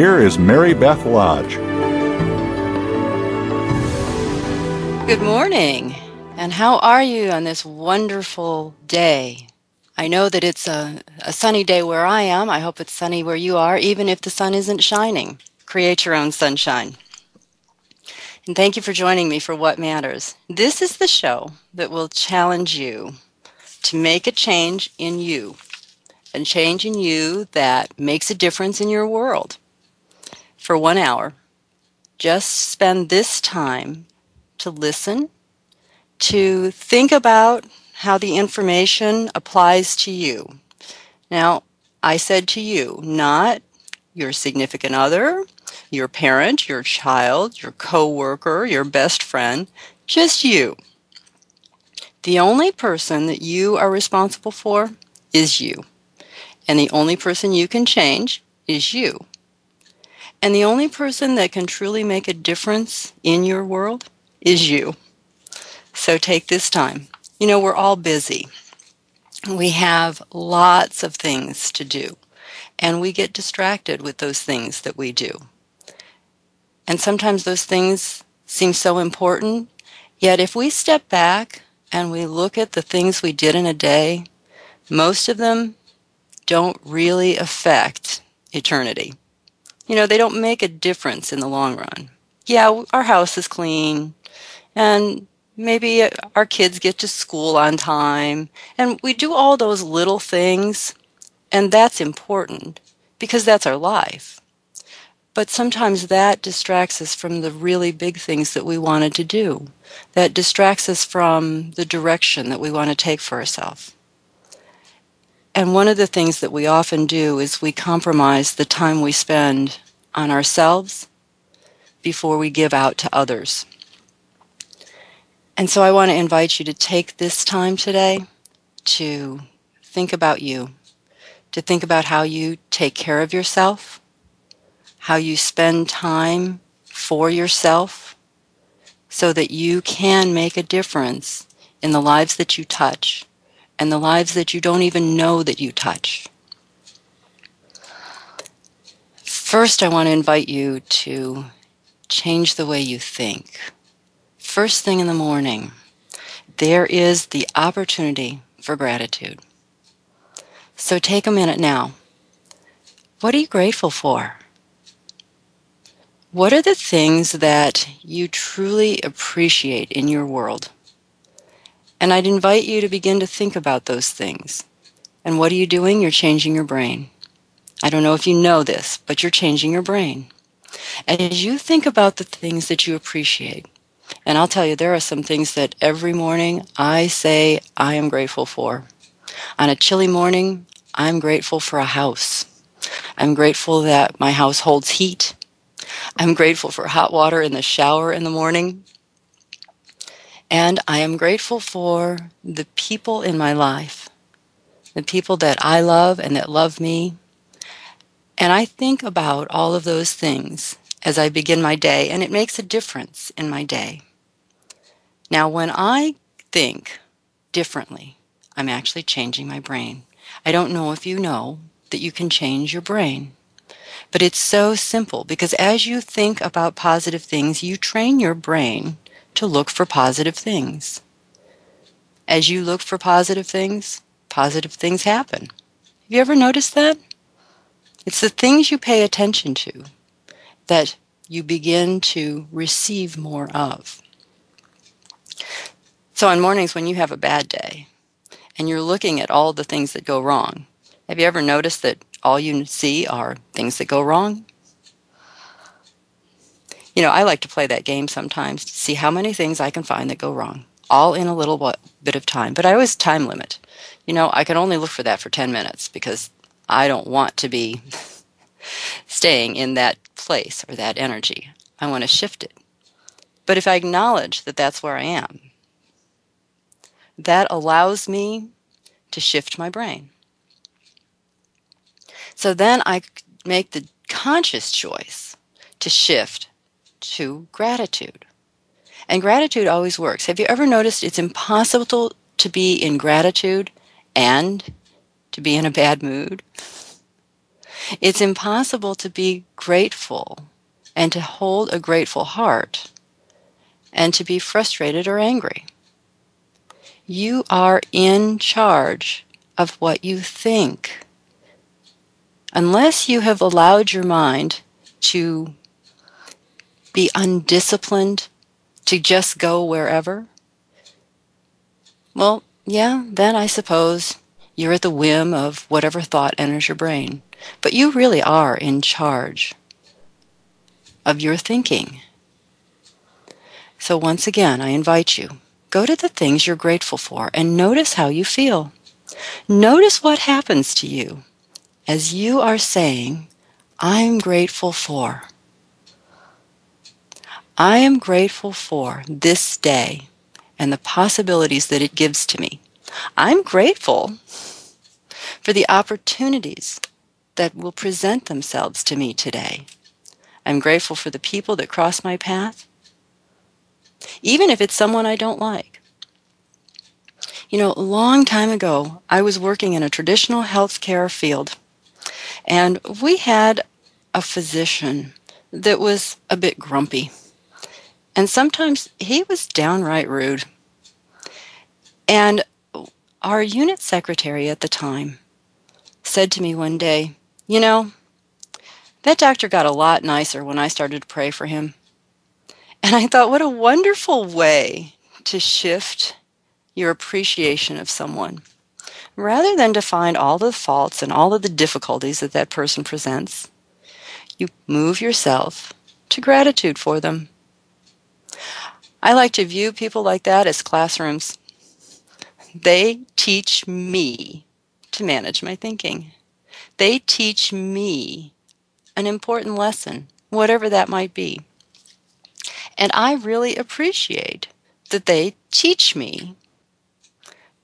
here is Mary Beth Lodge. Good morning. And how are you on this wonderful day? I know that it's a, a sunny day where I am. I hope it's sunny where you are, even if the sun isn't shining. Create your own sunshine. And thank you for joining me for What Matters. This is the show that will challenge you to make a change in you, a change in you that makes a difference in your world. For one hour, just spend this time to listen, to think about how the information applies to you. Now, I said to you, not your significant other, your parent, your child, your coworker, your best friend, just you. The only person that you are responsible for is you. And the only person you can change is you. And the only person that can truly make a difference in your world is you. So take this time. You know, we're all busy. We have lots of things to do, and we get distracted with those things that we do. And sometimes those things seem so important, yet if we step back and we look at the things we did in a day, most of them don't really affect eternity. You know, they don't make a difference in the long run. Yeah, our house is clean, and maybe uh, our kids get to school on time, and we do all those little things, and that's important because that's our life. But sometimes that distracts us from the really big things that we wanted to do. That distracts us from the direction that we want to take for ourselves. And one of the things that we often do is we compromise the time we spend on ourselves before we give out to others. And so I want to invite you to take this time today to think about you, to think about how you take care of yourself, how you spend time for yourself so that you can make a difference in the lives that you touch and the lives that you don't even know that you touch. First, I want to invite you to change the way you think first thing in the morning, there is the opportunity for gratitude. So take a minute now. What are you grateful for? What are the things that you truly appreciate in your world? And I'd invite you to begin to think about those things. And what are you doing? You're changing your brain. I don't know if you know this, but you're changing your brain. And as you think about the things that you appreciate, and I'll tell you, there are some things that every morning I say I am grateful for. On a chilly morning, I'm grateful for a house. I'm grateful that my house holds heat. I'm grateful for hot water in the shower in the morning. And I am grateful for the people in my life, the people that I love and that love me. And I think about all of those things as I begin my day, and it makes a difference in my day. Now, when I think differently, I'm actually changing my brain. I don't know if you know that you can change your brain. But it's so simple because as you think about positive things, you train your brain to look for positive things. As you look for positive things, positive things happen. Have you ever noticed that? It's the things you pay attention to that you begin to receive more of. So, on mornings when you have a bad day and you're looking at all the things that go wrong, have you ever noticed that all you see are things that go wrong? You know, I like to play that game sometimes to see how many things I can find that go wrong, all in a little bit of time. But I always time limit. You know, I can only look for that for 10 minutes because I don't want to be staying in that place or that energy. I want to shift it. But if I acknowledge that that's where I am, that allows me to shift my brain. So then I make the conscious choice to shift to gratitude. And gratitude always works. Have you ever noticed it's impossible to be in gratitude and to be in a bad mood? It's impossible to be grateful and to hold a grateful heart and to be frustrated or angry. You are in charge of what you think. Unless you have allowed your mind to be undisciplined, to just go wherever, well, yeah, then I suppose you're at the whim of whatever thought enters your brain. But you really are in charge of your thinking. So once again, I invite you, go to the things you're grateful for and notice how you feel. Notice what happens to you as you are saying, I'm grateful for. I am grateful for this day and the possibilities that it gives to me. I'm grateful for the opportunities that will present themselves to me today. I'm grateful for the people that cross my path, even if it's someone I don't like. You know, a long time ago, I was working in a traditional healthcare field, and we had a physician that was a bit grumpy. And sometimes he was downright rude. And our unit secretary at the time said to me one day, you know, that doctor got a lot nicer when I started to pray for him. And I thought, what a wonderful way to shift your appreciation of someone. Rather than to find all the faults and all of the difficulties that that person presents, you move yourself to gratitude for them. I like to view people like that as classrooms. They teach me to manage my thinking. They teach me an important lesson, whatever that might be. And I really appreciate that they teach me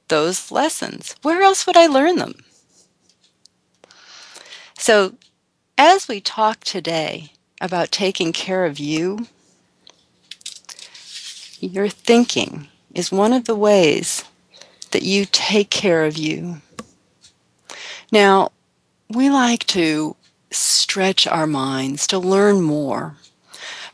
those lessons. Where else would I learn them? So, as we talk today about taking care of you, your thinking is one of the ways that you take care of you. Now, we like to stretch our minds to learn more.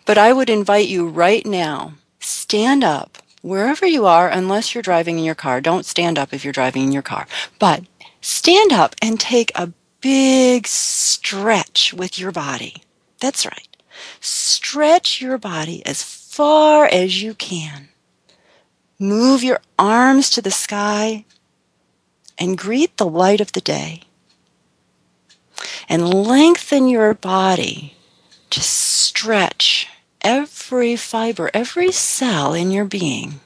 But I would invite you right now, stand up wherever you are, unless you're driving in your car. Don't stand up if you're driving in your car. But stand up and take a big stretch with your body. That's right. Stretch your body as far as you can. Move your arms to the sky and greet the light of the day and lengthen your body. Just stretch every fiber, every cell in your being.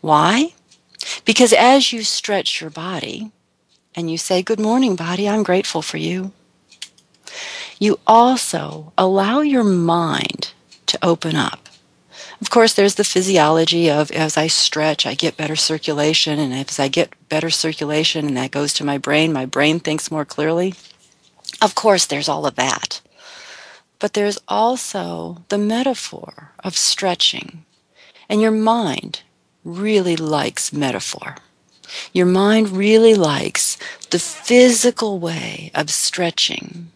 Why? Because as you stretch your body and you say, Good morning, body, I'm grateful for you, you also allow your mind to open up. Of course, there's the physiology of as I stretch, I get better circulation, and as I get better circulation and that goes to my brain, my brain thinks more clearly. Of course, there's all of that. But there's also the metaphor of stretching. And your mind really likes metaphor. Your mind really likes the physical way of stretching.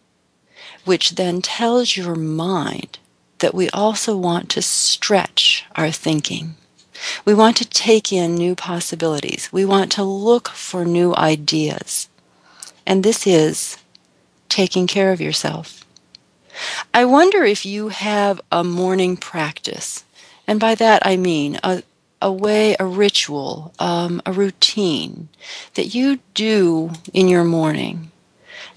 which then tells your mind that we also want to stretch our thinking. We want to take in new possibilities. We want to look for new ideas. And this is taking care of yourself. I wonder if you have a morning practice. And by that I mean a, a way, a ritual, um, a routine that you do in your morning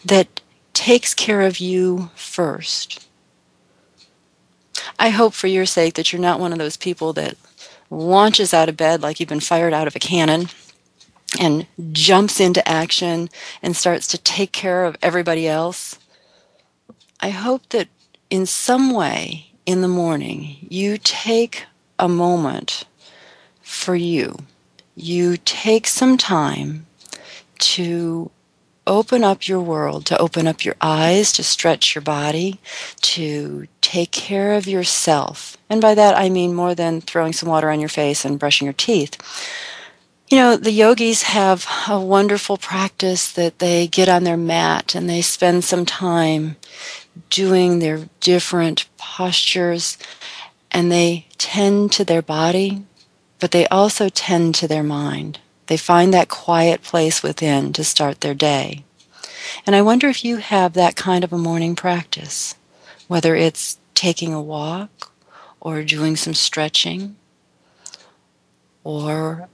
that takes care of you first. I hope for your sake that you're not one of those people that launches out of bed like you've been fired out of a cannon and jumps into action and starts to take care of everybody else. I hope that in some way in the morning you take a moment for you. You take some time to open up your world, to open up your eyes, to stretch your body, to take care of yourself. And by that I mean more than throwing some water on your face and brushing your teeth. You know, the yogis have a wonderful practice that they get on their mat and they spend some time doing their different postures and they tend to their body, but they also tend to their mind. They find that quiet place within to start their day. And I wonder if you have that kind of a morning practice, whether it's taking a walk or doing some stretching or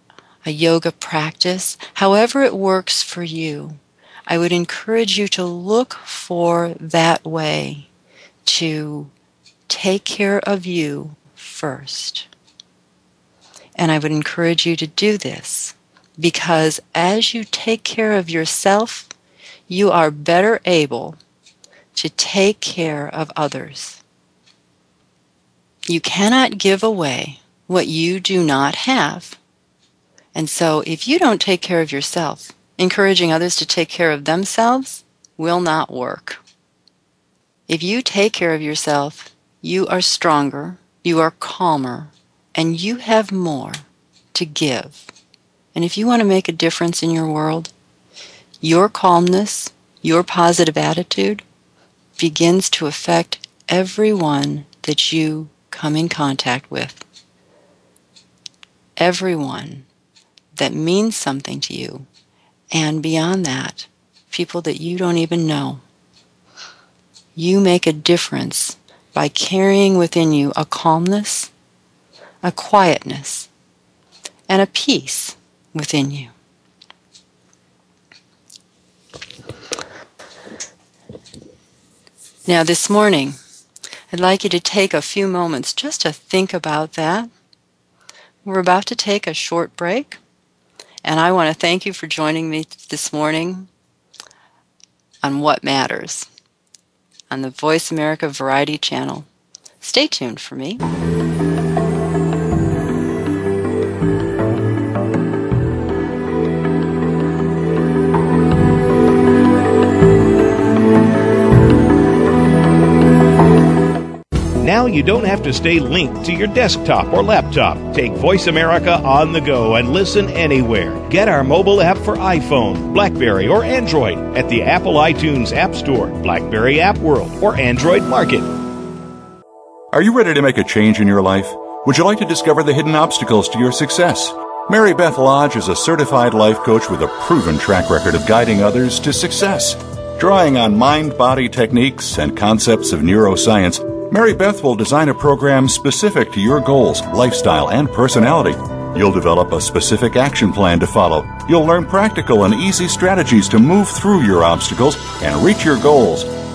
a yoga practice, however it works for you. I would encourage you to look for that way to take care of you first. And I would encourage you to do this because as you take care of yourself, you are better able to take care of others. You cannot give away what you do not have. And so if you don't take care of yourself, encouraging others to take care of themselves will not work. If you take care of yourself, you are stronger, you are calmer, and you have more to give. And if you want to make a difference in your world, your calmness, your positive attitude begins to affect everyone that you come in contact with. Everyone that means something to you. And beyond that, people that you don't even know. You make a difference by carrying within you a calmness, a quietness, and a peace within you. Now, this morning, I'd like you to take a few moments just to think about that. We're about to take a short break, and I want to thank you for joining me this morning on What Matters on the Voice America Variety Channel. Stay tuned for me. Now you don't have to stay linked to your desktop or laptop. Take Voice America on the go and listen anywhere. Get our mobile app for iPhone, Blackberry, or Android at the Apple iTunes App Store, Blackberry App World, or Android Market. Are you ready to make a change in your life? Would you like to discover the hidden obstacles to your success? Mary Beth Lodge is a certified life coach with a proven track record of guiding others to success. Drawing on mind body techniques and concepts of neuroscience, Mary Beth will design a program specific to your goals, lifestyle, and personality. You'll develop a specific action plan to follow. You'll learn practical and easy strategies to move through your obstacles and reach your goals.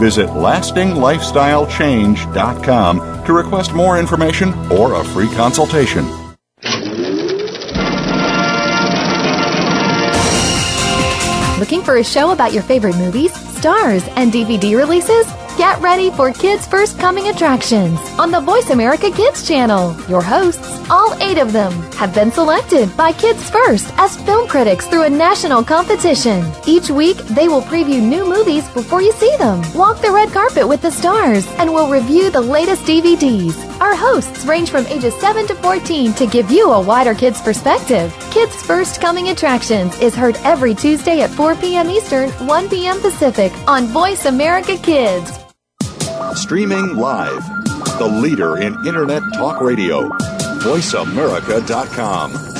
Visit lastinglifestylechange.com to request more information or a free consultation. Looking for a show about your favorite movies, stars, and DVD releases? Get ready for Kids First Coming attractions on the Voice America Kids channel. Your hosts, all eight of them, have been selected by Kids First as film critics through a national competition. Each week, they will preview new movies before you see them, walk the red carpet with the stars, and will review the latest DVDs. Our hosts range from ages 7 to 14 to give you a wider kids perspective. Kids First Coming Attractions is heard every Tuesday at 4 p.m. Eastern, 1 p.m. Pacific on Voice America Kids. Streaming live, the leader in Internet talk radio, voiceamerica.com.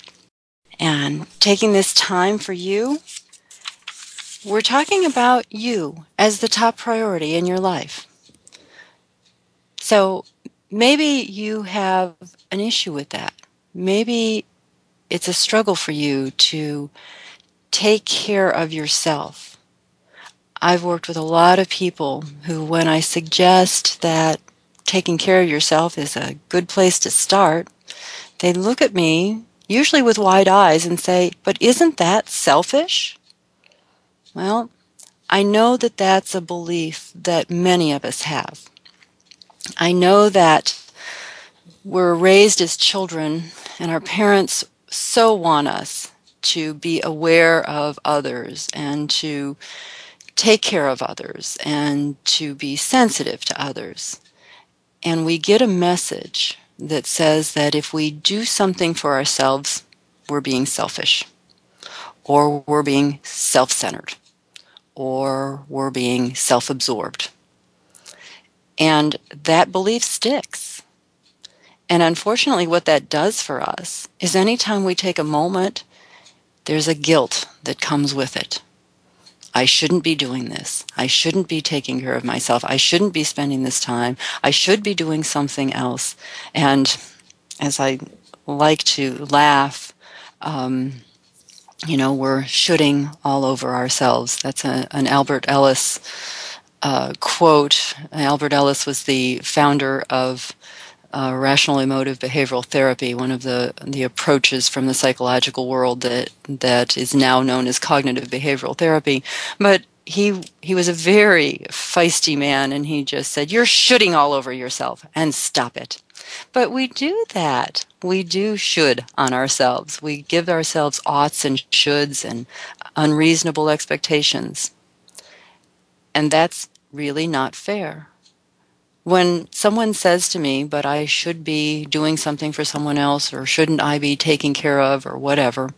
and taking this time for you we're talking about you as the top priority in your life. So maybe you have an issue with that. Maybe it's a struggle for you to take care of yourself. I've worked with a lot of people who, when I suggest that taking care of yourself is a good place to start, they look at me, usually with wide eyes, and say, But isn't that selfish? Well, I know that that's a belief that many of us have. I know that we're raised as children and our parents so want us to be aware of others and to take care of others and to be sensitive to others. And we get a message that says that if we do something for ourselves, we're being selfish or we're being self centered or we're being self absorbed. And that belief sticks. And unfortunately, what that does for us is anytime we take a moment, there's a guilt that comes with it. I shouldn't be doing this. I shouldn't be taking care of myself. I shouldn't be spending this time. I should be doing something else. And as I like to laugh, um, you know, we're shoulding all over ourselves. That's a, an Albert Ellis uh, quote. Albert Ellis was the founder of uh, rational emotive behavioral therapy, one of the the approaches from the psychological world that that is now known as cognitive behavioral therapy. But he he was a very feisty man, and he just said, "You're shoulding all over yourself, and stop it." But we do that. We do should on ourselves. We give ourselves oughts and shoulds and unreasonable expectations. And that's really not fair. When someone says to me, but I should be doing something for someone else, or shouldn't I be taking care of, or whatever,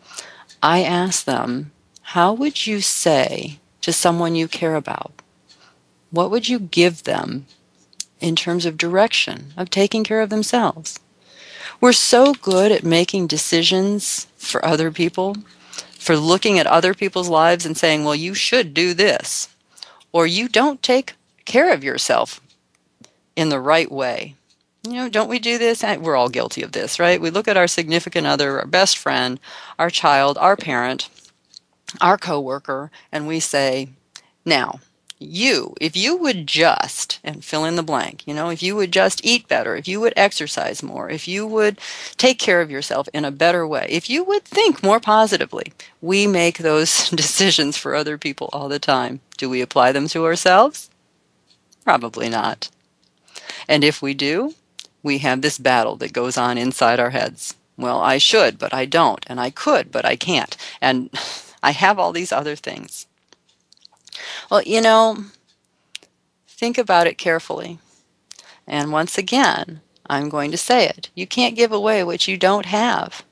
I ask them, how would you say to someone you care about? What would you give them in terms of direction, of taking care of themselves. We're so good at making decisions for other people, for looking at other people's lives and saying, well, you should do this, or you don't take care of yourself in the right way. You know, don't we do this? We're all guilty of this, right? We look at our significant other, our best friend, our child, our parent, our coworker, and we say, now, you, if you would just, and fill in the blank, you know, if you would just eat better, if you would exercise more, if you would take care of yourself in a better way, if you would think more positively, we make those decisions for other people all the time. Do we apply them to ourselves? Probably not. And if we do, we have this battle that goes on inside our heads. Well, I should, but I don't. And I could, but I can't. And I have all these other things. Well, you know, think about it carefully. And once again, I'm going to say it. You can't give away what you don't have.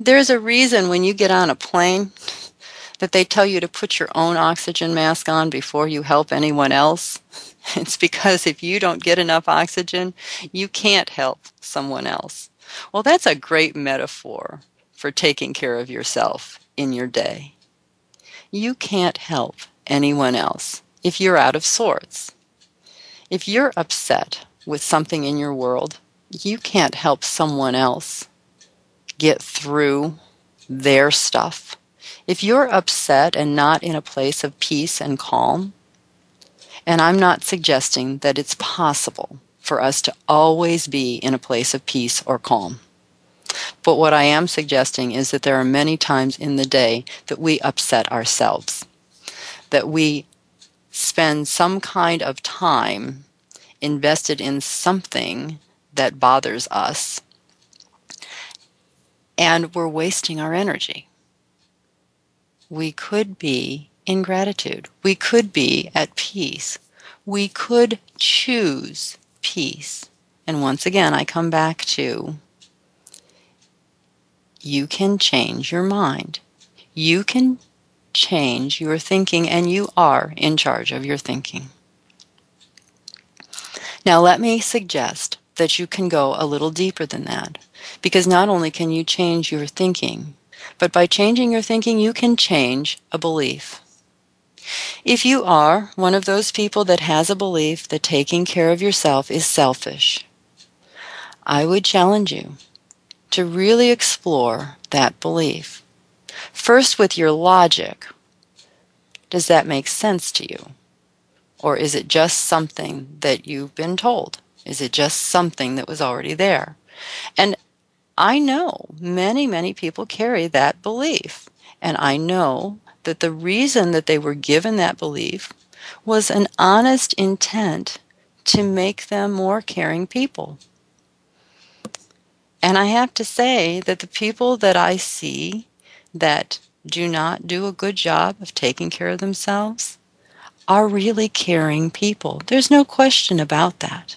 There's a reason when you get on a plane that they tell you to put your own oxygen mask on before you help anyone else. It's because if you don't get enough oxygen, you can't help someone else. Well, that's a great metaphor for taking care of yourself. in your day. You can't help anyone else if you're out of sorts. If you're upset with something in your world, you can't help someone else get through their stuff. If you're upset and not in a place of peace and calm, and I'm not suggesting that it's possible for us to always be in a place of peace or calm. But what I am suggesting is that there are many times in the day that we upset ourselves, that we spend some kind of time invested in something that bothers us, and we're wasting our energy. We could be in gratitude. We could be at peace. We could choose peace. And once again, I come back to you can change your mind. You can change your thinking, and you are in charge of your thinking. Now, let me suggest that you can go a little deeper than that, because not only can you change your thinking, but by changing your thinking, you can change a belief. If you are one of those people that has a belief that taking care of yourself is selfish, I would challenge you to really explore that belief. First, with your logic. Does that make sense to you? Or is it just something that you've been told? Is it just something that was already there? And I know many, many people carry that belief. And I know that the reason that they were given that belief was an honest intent to make them more caring people. And I have to say that the people that I see that do not do a good job of taking care of themselves are really caring people. There's no question about that.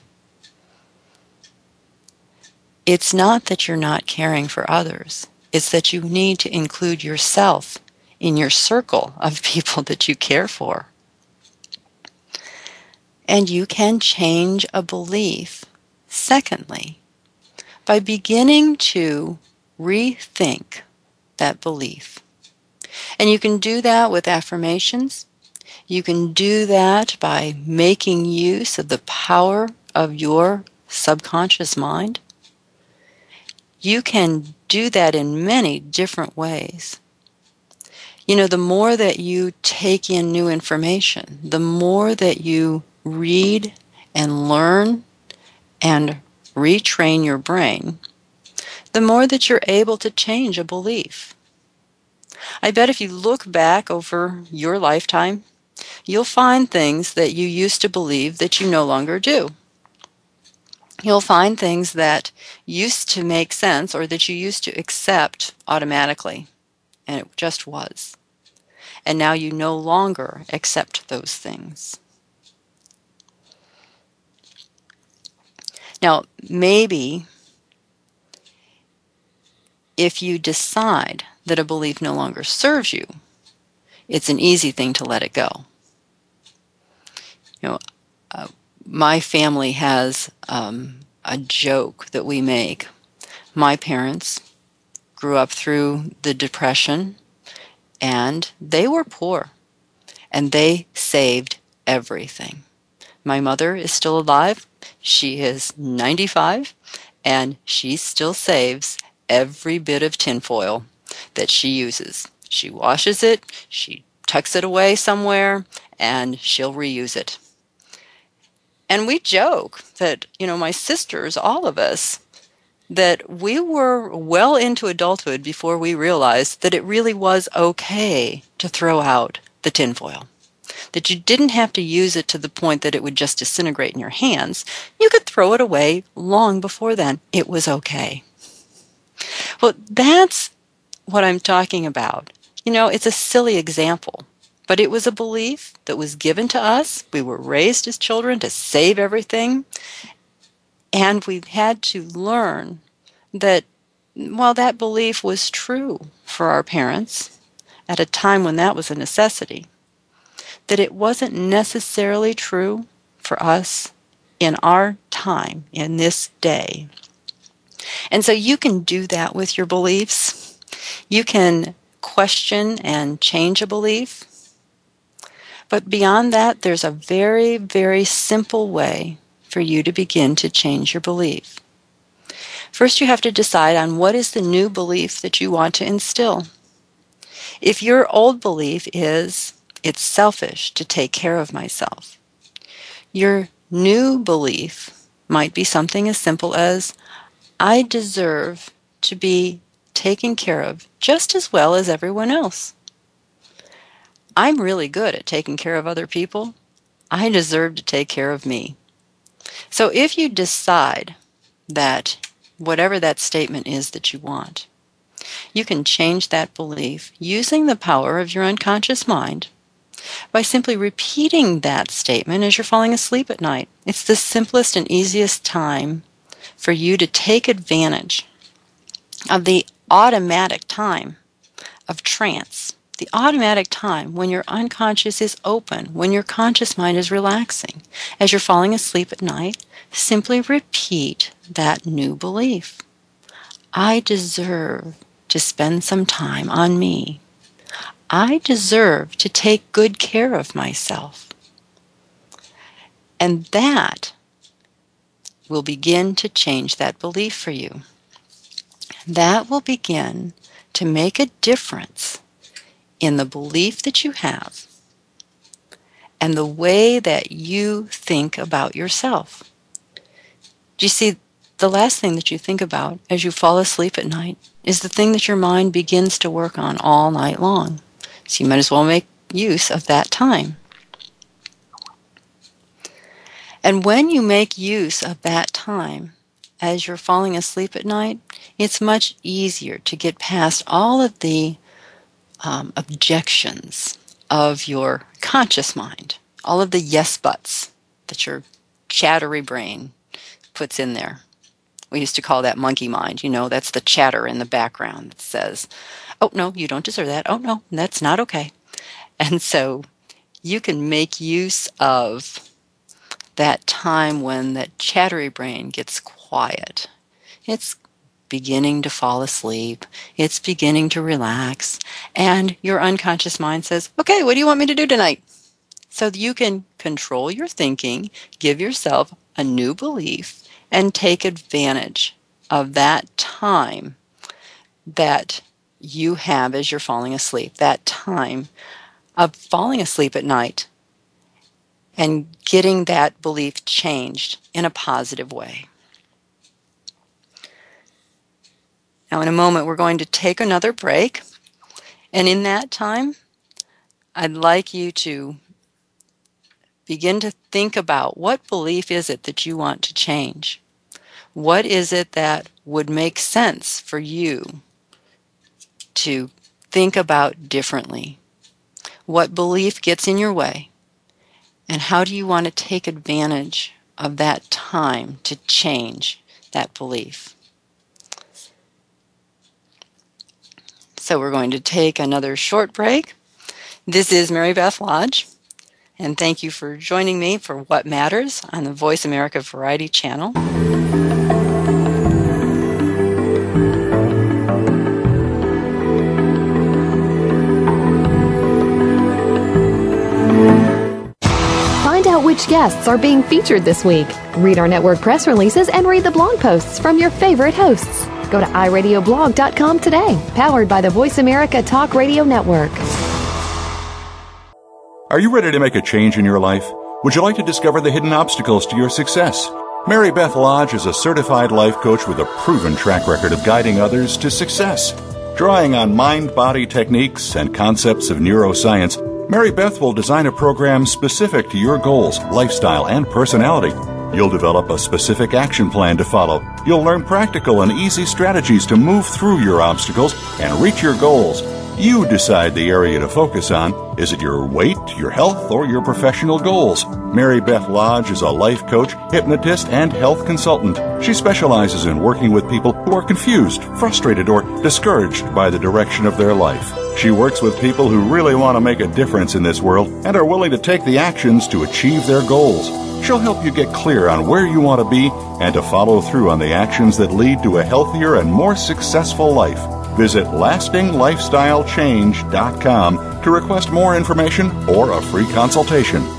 It's not that you're not caring for others, it's that you need to include yourself in your circle of people that you care for. And you can change a belief. Secondly, by beginning to rethink that belief. And you can do that with affirmations. You can do that by making use of the power of your subconscious mind. You can do that in many different ways. You know, the more that you take in new information, the more that you read and learn and retrain your brain, the more that you're able to change a belief. I bet if you look back over your lifetime, you'll find things that you used to believe that you no longer do. You'll find things that used to make sense or that you used to accept automatically, and it just was. And now you no longer accept those things. Now, maybe if you decide that a belief no longer serves you, it's an easy thing to let it go. You know, uh, my family has um, a joke that we make. My parents grew up through the Depression and they were poor and they saved everything. My mother is still alive. She is 95 and she still saves every bit of tinfoil that she uses. She washes it, she tucks it away somewhere, and she'll reuse it. And we joke that, you know, my sisters, all of us, that we were well into adulthood before we realized that it really was okay to throw out the tinfoil that you didn't have to use it to the point that it would just disintegrate in your hands. You could throw it away long before then. It was okay. Well, that's what I'm talking about. You know, it's a silly example, but it was a belief that was given to us. We were raised as children to save everything. And we've had to learn that while that belief was true for our parents at a time when that was a necessity, that it wasn't necessarily true for us in our time, in this day. And so you can do that with your beliefs. You can question and change a belief. But beyond that, there's a very, very simple way for you to begin to change your belief. First, you have to decide on what is the new belief that you want to instill. If your old belief is, it's selfish to take care of myself, your new belief might be something as simple as, I deserve to be taken care of just as well as everyone else. I'm really good at taking care of other people. I deserve to take care of me. So if you decide that whatever that statement is that you want, you can change that belief using the power of your unconscious mind by simply repeating that statement as you're falling asleep at night. It's the simplest and easiest time for you to take advantage of the automatic time of trance. The automatic time when your unconscious is open, when your conscious mind is relaxing. As you're falling asleep at night, simply repeat that new belief. I deserve to spend some time on me. I deserve to take good care of myself. And that will begin to change that belief for you. That will begin to make a difference in the belief that you have and the way that you think about yourself. Do you see, the last thing that you think about as you fall asleep at night is the thing that your mind begins to work on all night long. So you might as well make use of that time. And when you make use of that time as you're falling asleep at night, it's much easier to get past all of the um, objections of your conscious mind, all of the yes buts that your chattery brain puts in there. We used to call that monkey mind. You know, that's the chatter in the background that says, oh, no, you don't deserve that. Oh, no, that's not okay. And so you can make use of that time when that chattery brain gets quiet. It's beginning to fall asleep. It's beginning to relax. And your unconscious mind says, okay, what do you want me to do tonight? So you can control your thinking, give yourself a new belief, and take advantage of that time that you have as you're falling asleep, that time of falling asleep at night and getting that belief changed in a positive way. Now, in a moment, we're going to take another break. And in that time, I'd like you to begin to think about what belief is it that you want to change? What is it that would make sense for you to think about differently? What belief gets in your way? And how do you want to take advantage of that time to change that belief? So we're going to take another short break. This is Mary Beth Lodge, and thank you for joining me for What Matters on the Voice America Variety Channel. Find out which guests are being featured this week. Read our network press releases and read the blog posts from your favorite hosts. Go to iradioblog.com today, powered by the Voice America Talk Radio Network. Are you ready to make a change in your life? Would you like to discover the hidden obstacles to your success? Mary Beth Lodge is a certified life coach with a proven track record of guiding others to success. Drawing on mind body techniques and concepts of neuroscience, Mary Beth will design a program specific to your goals, lifestyle, and personality. You'll develop a specific action plan to follow. You'll learn practical and easy strategies to move through your obstacles and reach your goals. You decide the area to focus on. Is it your weight, your health, or your professional goals? Mary Beth Lodge is a life coach, hypnotist, and health consultant. She specializes in working with people who are confused, frustrated, or discouraged by the direction of their life. She works with people who really want to make a difference in this world and are willing to take the actions to achieve their goals. She'll help you get clear on where you want to be and to follow through on the actions that lead to a healthier and more successful life. Visit lastinglifestylechange.com to request more information or a free consultation.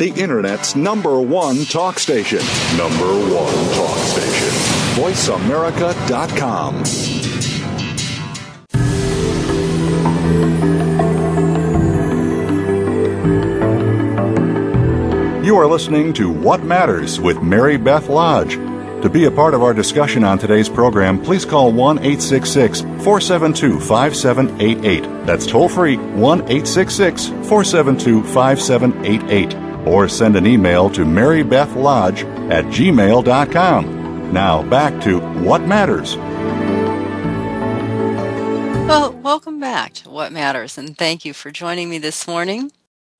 the Internet's number one talk station. Number one talk station. VoiceAmerica.com. You are listening to What Matters with Mary Beth Lodge. To be a part of our discussion on today's program, please call 1 866 472 5788. That's toll free 1 866 472 5788 or send an email to marybethlodge at gmail.com. Now back to What Matters. Well, welcome back to What Matters, and thank you for joining me this morning.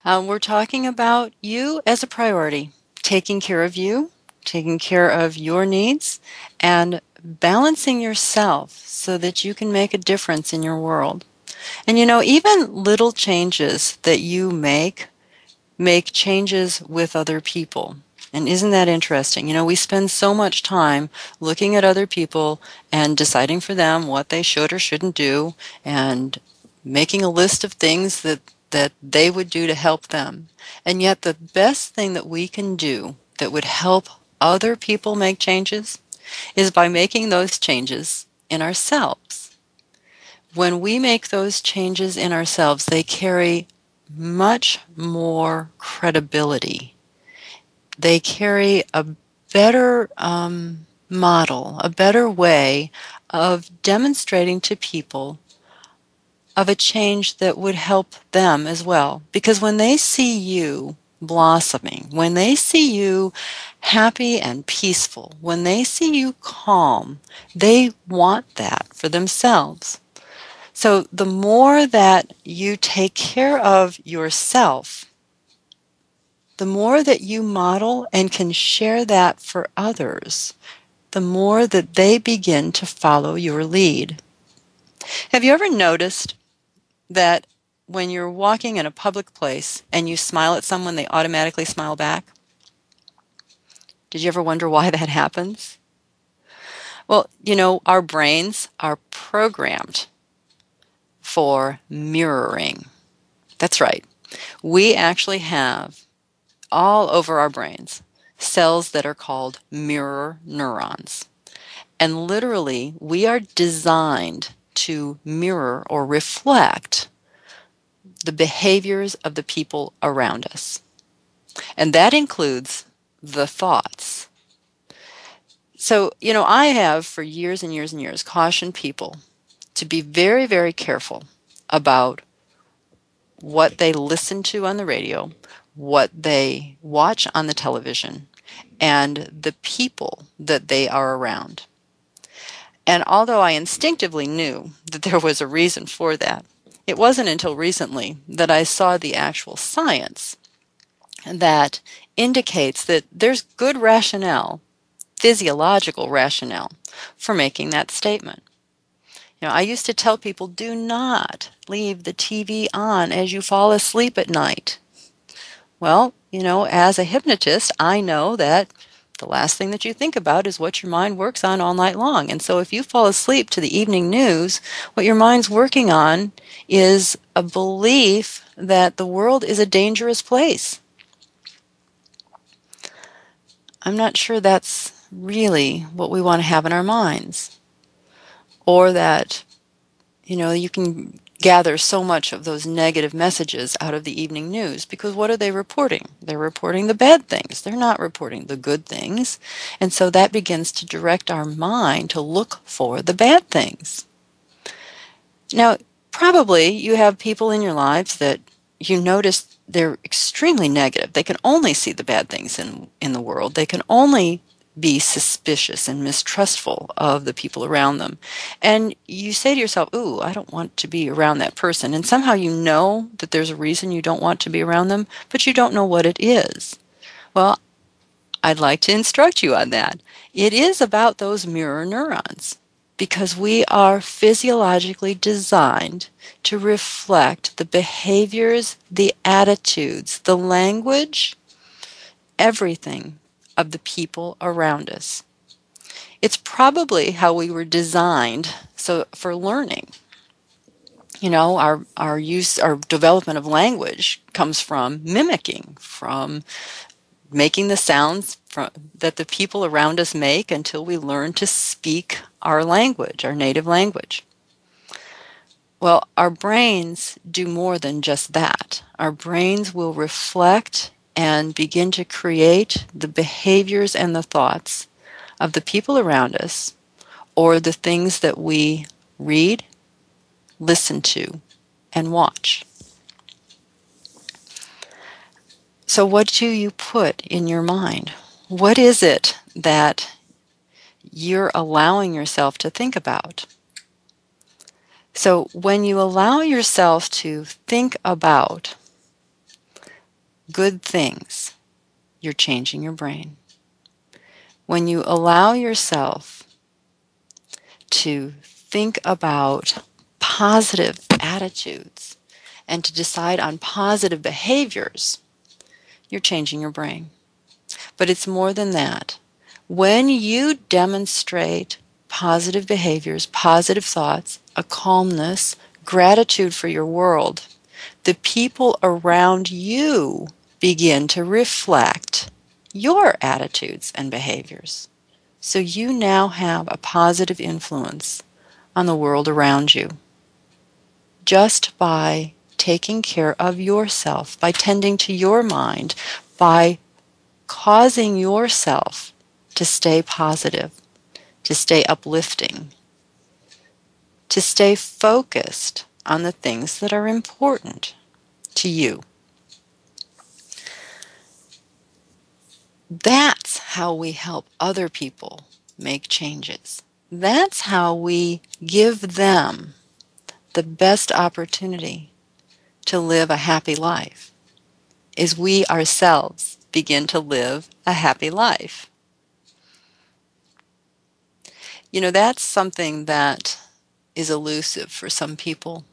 Uh, we're talking about you as a priority, taking care of you, taking care of your needs, and balancing yourself so that you can make a difference in your world. And you know, even little changes that you make make changes with other people. And isn't that interesting? You know, we spend so much time looking at other people and deciding for them what they should or shouldn't do and making a list of things that, that they would do to help them. And yet the best thing that we can do that would help other people make changes is by making those changes in ourselves. When we make those changes in ourselves, they carry much more credibility. They carry a better um, model, a better way of demonstrating to people of a change that would help them as well. Because when they see you blossoming, when they see you happy and peaceful, when they see you calm, they want that for themselves. So the more that you take care of yourself, the more that you model and can share that for others, the more that they begin to follow your lead. Have you ever noticed that when you're walking in a public place and you smile at someone, they automatically smile back? Did you ever wonder why that happens? Well, you know, our brains are programmed for mirroring. That's right. We actually have all over our brains cells that are called mirror neurons. And literally, we are designed to mirror or reflect the behaviors of the people around us. And that includes the thoughts. So, you know, I have for years and years and years cautioned people to be very, very careful about what they listen to on the radio, what they watch on the television, and the people that they are around. And although I instinctively knew that there was a reason for that, it wasn't until recently that I saw the actual science that indicates that there's good rationale, physiological rationale, for making that statement. You know, I used to tell people do not leave the TV on as you fall asleep at night. Well, you know, as a hypnotist, I know that the last thing that you think about is what your mind works on all night long. And so if you fall asleep to the evening news, what your mind's working on is a belief that the world is a dangerous place. I'm not sure that's really what we want to have in our minds or that you know you can gather so much of those negative messages out of the evening news because what are they reporting? They're reporting the bad things. They're not reporting the good things. And so that begins to direct our mind to look for the bad things. Now, probably you have people in your lives that you notice they're extremely negative. They can only see the bad things in, in the world. They can only be suspicious and mistrustful of the people around them. And you say to yourself, Ooh, I don't want to be around that person. And somehow you know that there's a reason you don't want to be around them, but you don't know what it is. Well, I'd like to instruct you on that. It is about those mirror neurons because we are physiologically designed to reflect the behaviors, the attitudes, the language, everything of the people around us. It's probably how we were designed so for learning. You know, our, our use, our development of language comes from mimicking, from making the sounds from, that the people around us make until we learn to speak our language, our native language. Well, our brains do more than just that. Our brains will reflect and begin to create the behaviors and the thoughts of the people around us or the things that we read, listen to, and watch. So, what do you put in your mind? What is it that you're allowing yourself to think about? So, when you allow yourself to think about good things, you're changing your brain. When you allow yourself to think about positive attitudes and to decide on positive behaviors, you're changing your brain. But it's more than that. When you demonstrate positive behaviors, positive thoughts, a calmness, gratitude for your world, the people around you begin to reflect your attitudes and behaviors. So you now have a positive influence on the world around you just by taking care of yourself, by tending to your mind, by causing yourself to stay positive, to stay uplifting, to stay focused on the things that are important to you. That's how we help other people make changes. That's how we give them the best opportunity to live a happy life. Is we ourselves begin to live a happy life. You know, that's something that is elusive for some people,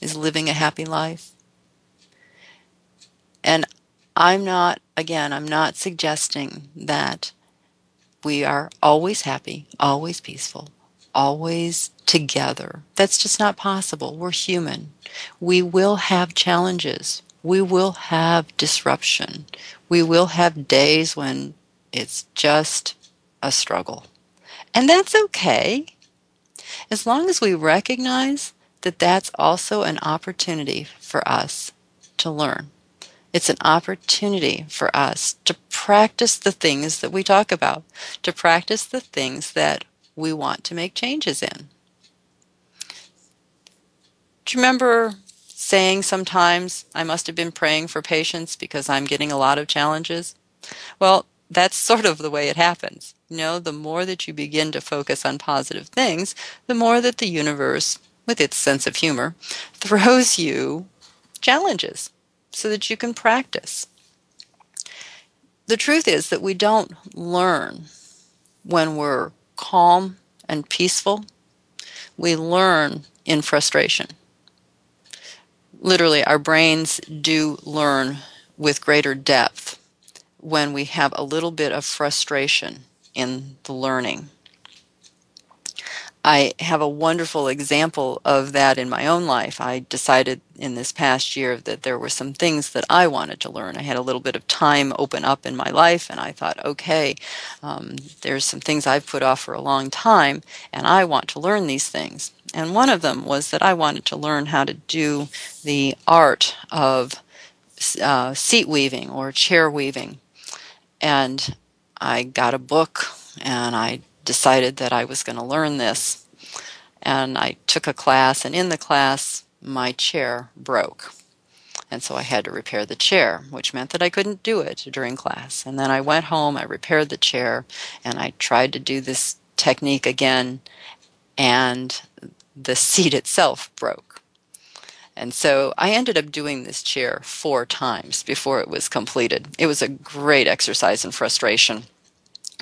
is living a happy life. And I'm not, again, I'm not suggesting that we are always happy, always peaceful, always together. That's just not possible. We're human. We will have challenges. We will have disruption. We will have days when it's just a struggle. And that's okay. As long as we recognize that that's also an opportunity for us to learn. It's an opportunity for us to practice the things that we talk about, to practice the things that we want to make changes in. Do you remember saying sometimes, I must have been praying for patience because I'm getting a lot of challenges? Well, that's sort of the way it happens. You know, the more that you begin to focus on positive things, the more that the universe, with its sense of humor, throws you challenges so that you can practice. The truth is that we don't learn when we're calm and peaceful. We learn in frustration. Literally, our brains do learn with greater depth when we have a little bit of frustration in the learning. I have a wonderful example of that in my own life. I decided in this past year that there were some things that I wanted to learn. I had a little bit of time open up in my life, and I thought, okay, um, there's some things I've put off for a long time, and I want to learn these things. And one of them was that I wanted to learn how to do the art of uh, seat weaving or chair weaving. And I got a book and I decided that I was going to learn this. And I took a class, and in the class, my chair broke. And so I had to repair the chair, which meant that I couldn't do it during class. And then I went home, I repaired the chair, and I tried to do this technique again, and the seat itself broke. And so I ended up doing this chair four times before it was completed. It was a great exercise in frustration.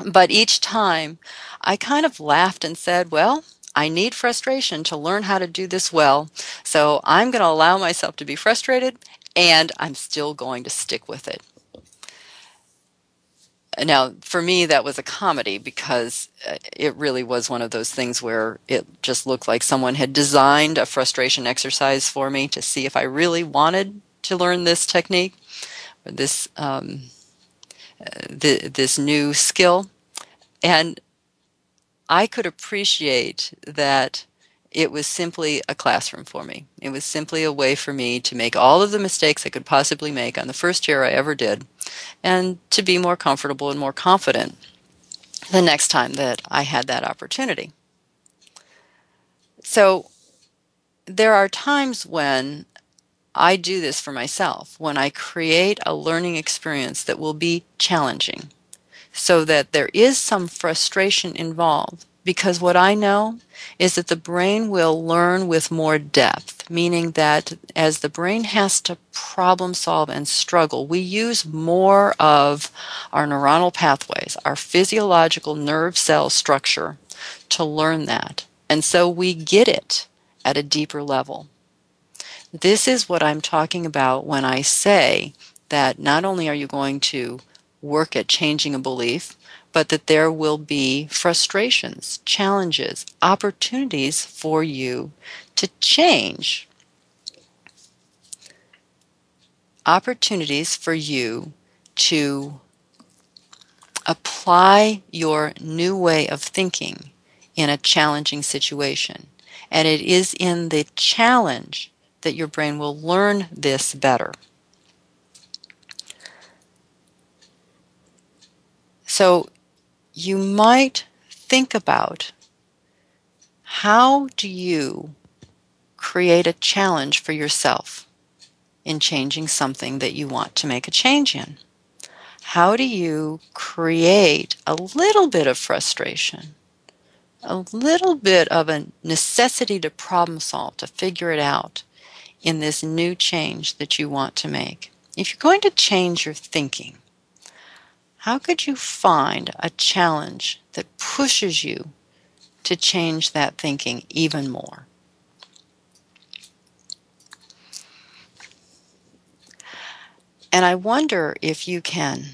But each time I kind of laughed and said, well, I need frustration to learn how to do this well. So I'm going to allow myself to be frustrated and I'm still going to stick with it. Now, for me, that was a comedy because uh, it really was one of those things where it just looked like someone had designed a frustration exercise for me to see if I really wanted to learn this technique or this um, uh, this new skill. And I could appreciate that it was simply a classroom for me. It was simply a way for me to make all of the mistakes I could possibly make on the first chair I ever did and to be more comfortable and more confident the next time that I had that opportunity. So there are times when I do this for myself, when I create a learning experience that will be challenging so that there is some frustration involved because what I know is that the brain will learn with more depth, meaning that as the brain has to problem solve and struggle, we use more of our neuronal pathways, our physiological nerve cell structure to learn that. And so we get it at a deeper level. This is what I'm talking about when I say that not only are you going to work at changing a belief, but that there will be frustrations, challenges, opportunities for you to change. Opportunities for you to apply your new way of thinking in a challenging situation. And it is in the challenge that your brain will learn this better. So you might think about how do you create a challenge for yourself in changing something that you want to make a change in? How do you create a little bit of frustration, a little bit of a necessity to problem solve, to figure it out in this new change that you want to make? If you're going to change your thinking, how could you find a challenge that pushes you to change that thinking even more? And I wonder if you can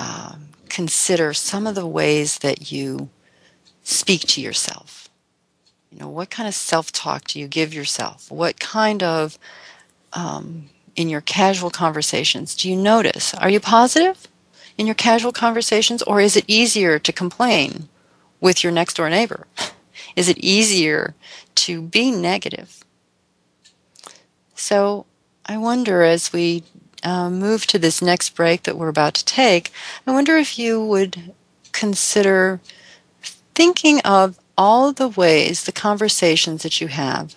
um, consider some of the ways that you speak to yourself. You know, what kind of self talk do you give yourself? What kind of, um, in your casual conversations, do you notice? Are you positive? in your casual conversations, or is it easier to complain with your next door neighbor? Is it easier to be negative? So I wonder as we uh, move to this next break that we're about to take, I wonder if you would consider thinking of all the ways, the conversations that you have,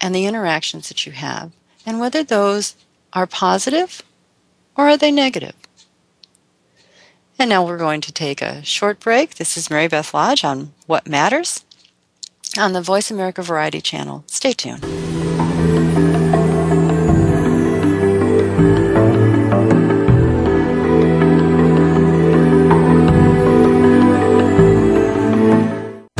and the interactions that you have, and whether those are positive or are they negative. And now we're going to take a short break. This is Mary Beth Lodge on What Matters on the Voice America Variety Channel. Stay tuned.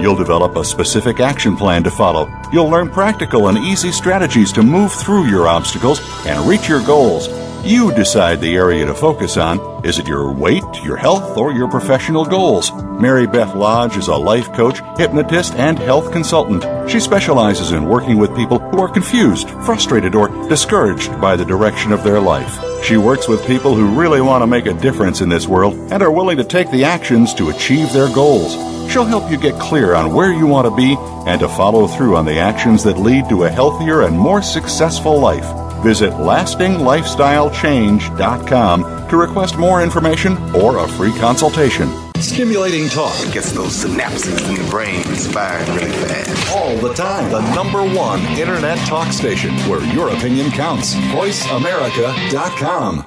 You'll develop a specific action plan to follow. You'll learn practical and easy strategies to move through your obstacles and reach your goals You decide the area to focus on. Is it your weight, your health, or your professional goals? Mary Beth Lodge is a life coach, hypnotist, and health consultant. She specializes in working with people who are confused, frustrated, or discouraged by the direction of their life. She works with people who really want to make a difference in this world and are willing to take the actions to achieve their goals. She'll help you get clear on where you want to be and to follow through on the actions that lead to a healthier and more successful life. Visit lastinglifestylechange.com to request more information or a free consultation. Stimulating talk. It gets those synapses in the brain firing really fast. All the time. The number one internet talk station where your opinion counts. VoiceAmerica.com.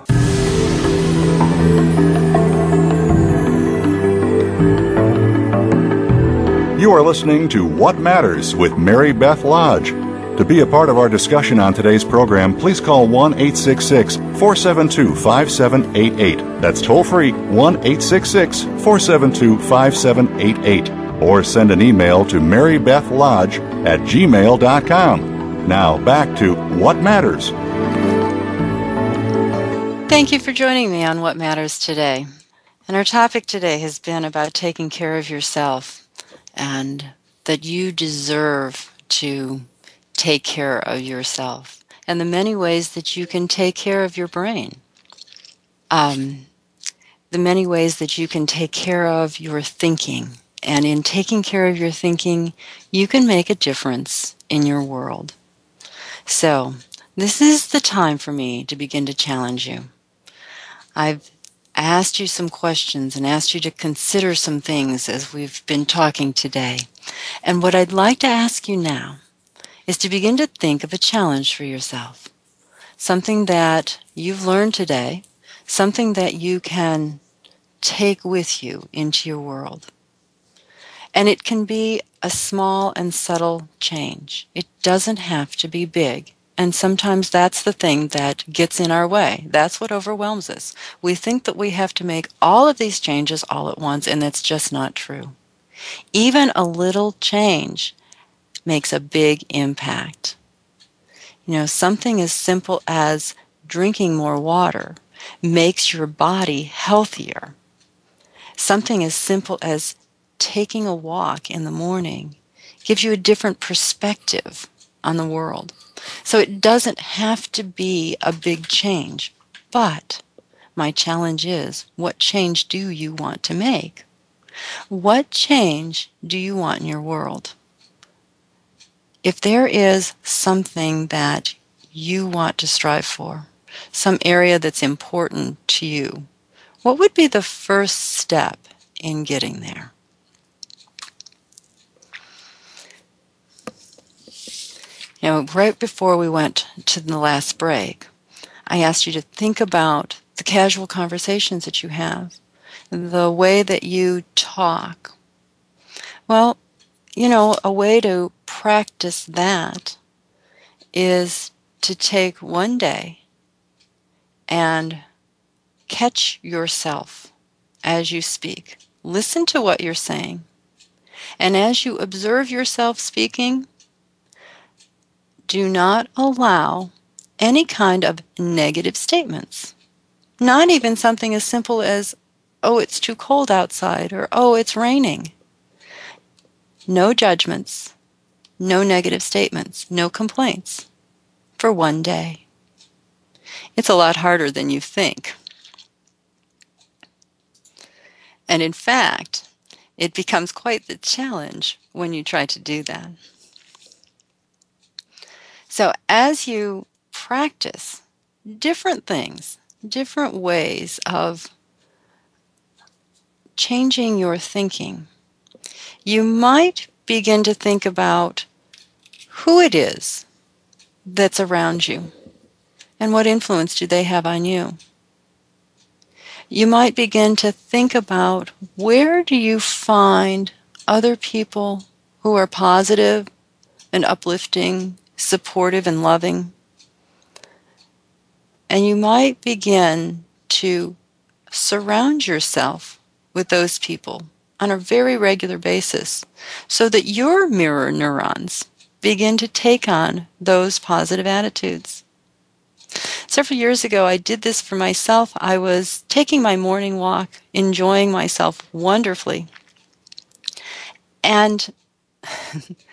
You are listening to What Matters with Mary Beth Lodge. To be a part of our discussion on today's program, please call 1 866 472 5788. That's toll free 1 866 472 5788. Or send an email to marybethlodge at gmail.com. Now back to What Matters. Thank you for joining me on What Matters today. And our topic today has been about taking care of yourself and that you deserve to take care of yourself and the many ways that you can take care of your brain. Um, the many ways that you can take care of your thinking. And in taking care of your thinking, you can make a difference in your world. So, this is the time for me to begin to challenge you. I've asked you some questions and asked you to consider some things as we've been talking today. And what I'd like to ask you now is to begin to think of a challenge for yourself. Something that you've learned today, something that you can take with you into your world. And it can be a small and subtle change. It doesn't have to be big. And sometimes that's the thing that gets in our way. That's what overwhelms us. We think that we have to make all of these changes all at once, and that's just not true. Even a little change makes a big impact. You know, something as simple as drinking more water makes your body healthier. Something as simple as taking a walk in the morning gives you a different perspective on the world. So it doesn't have to be a big change. But my challenge is what change do you want to make? What change do you want in your world? if there is something that you want to strive for, some area that's important to you, what would be the first step in getting there? Know, right before we went to the last break, I asked you to think about the casual conversations that you have, the way that you talk. Well, you know, a way to practice that is to take one day and catch yourself as you speak. Listen to what you're saying. And as you observe yourself speaking, do not allow any kind of negative statements. Not even something as simple as, oh, it's too cold outside, or oh, it's raining. No judgments, no negative statements, no complaints for one day. It's a lot harder than you think. And in fact, it becomes quite the challenge when you try to do that. So, as you practice different things, different ways of changing your thinking, you might begin to think about who it is that's around you and what influence do they have on you. You might begin to think about where do you find other people who are positive and uplifting, supportive and loving. And you might begin to surround yourself with those people on a very regular basis so that your mirror neurons begin to take on those positive attitudes. several years ago, I did this for myself. I was taking my morning walk, enjoying myself wonderfully. And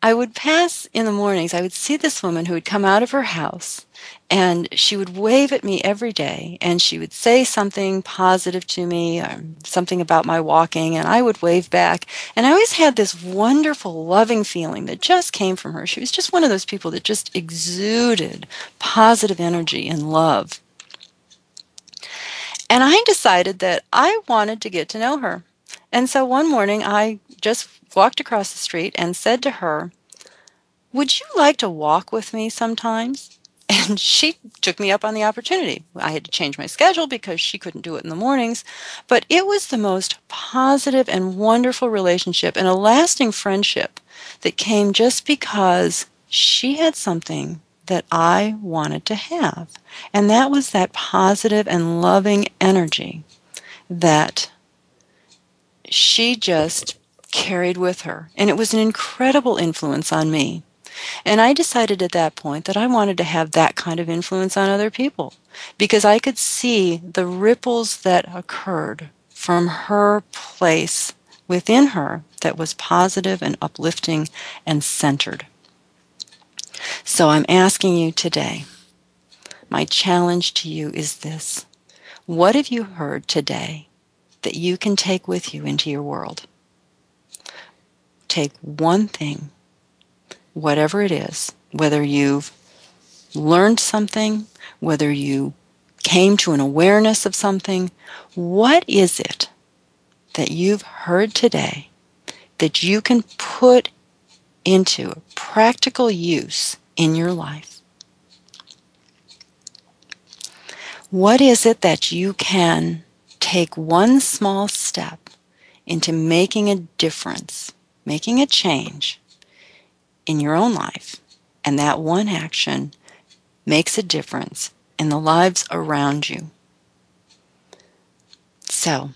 I would pass in the mornings, I would see this woman who would come out of her house and she would wave at me every day and she would say something positive to me or something about my walking and I would wave back. And I always had this wonderful, loving feeling that just came from her. She was just one of those people that just exuded positive energy and love. And I decided that I wanted to get to know her. And so one morning I just walked across the street and said to her, Would you like to walk with me sometimes? And she took me up on the opportunity. I had to change my schedule because she couldn't do it in the mornings. But it was the most positive and wonderful relationship and a lasting friendship that came just because she had something that I wanted to have. And that was that positive and loving energy that she just carried with her. And it was an incredible influence on me. And I decided at that point that I wanted to have that kind of influence on other people because I could see the ripples that occurred from her place within her that was positive and uplifting and centered. So I'm asking you today, my challenge to you is this. What have you heard today that you can take with you into your world? Take one thing, whatever it is, whether you've learned something, whether you came to an awareness of something, what is it that you've heard today that you can put into practical use in your life? What is it that you can take one small step into making a difference making a change in your own life, and that one action makes a difference in the lives around you. So,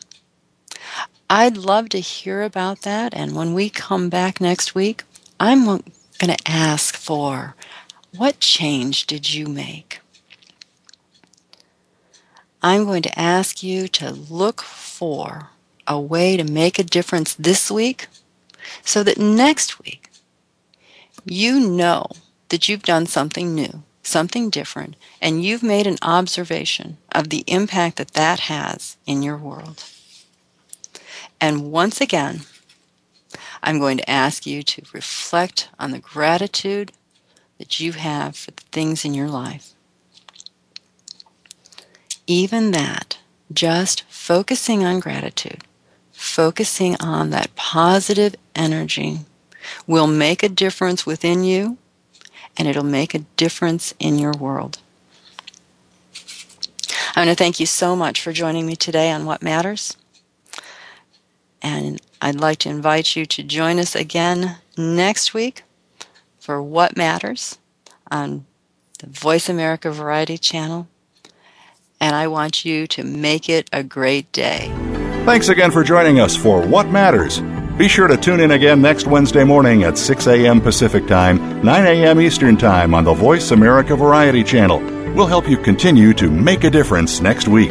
I'd love to hear about that, and when we come back next week, I'm going to ask for what change did you make? I'm going to ask you to look for a way to make a difference this week so that next week you know that you've done something new, something different, and you've made an observation of the impact that that has in your world. And once again, I'm going to ask you to reflect on the gratitude that you have for the things in your life. Even that, just focusing on gratitude, focusing on that positive energy will make a difference within you and it'll make a difference in your world. I want to thank you so much for joining me today on What Matters. And I'd like to invite you to join us again next week for What Matters on the Voice America Variety Channel. And I want you to make it a great day. Thanks again for joining us for What Matters. Be sure to tune in again next Wednesday morning at 6 a.m. Pacific Time, 9 a.m. Eastern Time on the Voice America Variety Channel. We'll help you continue to make a difference next week.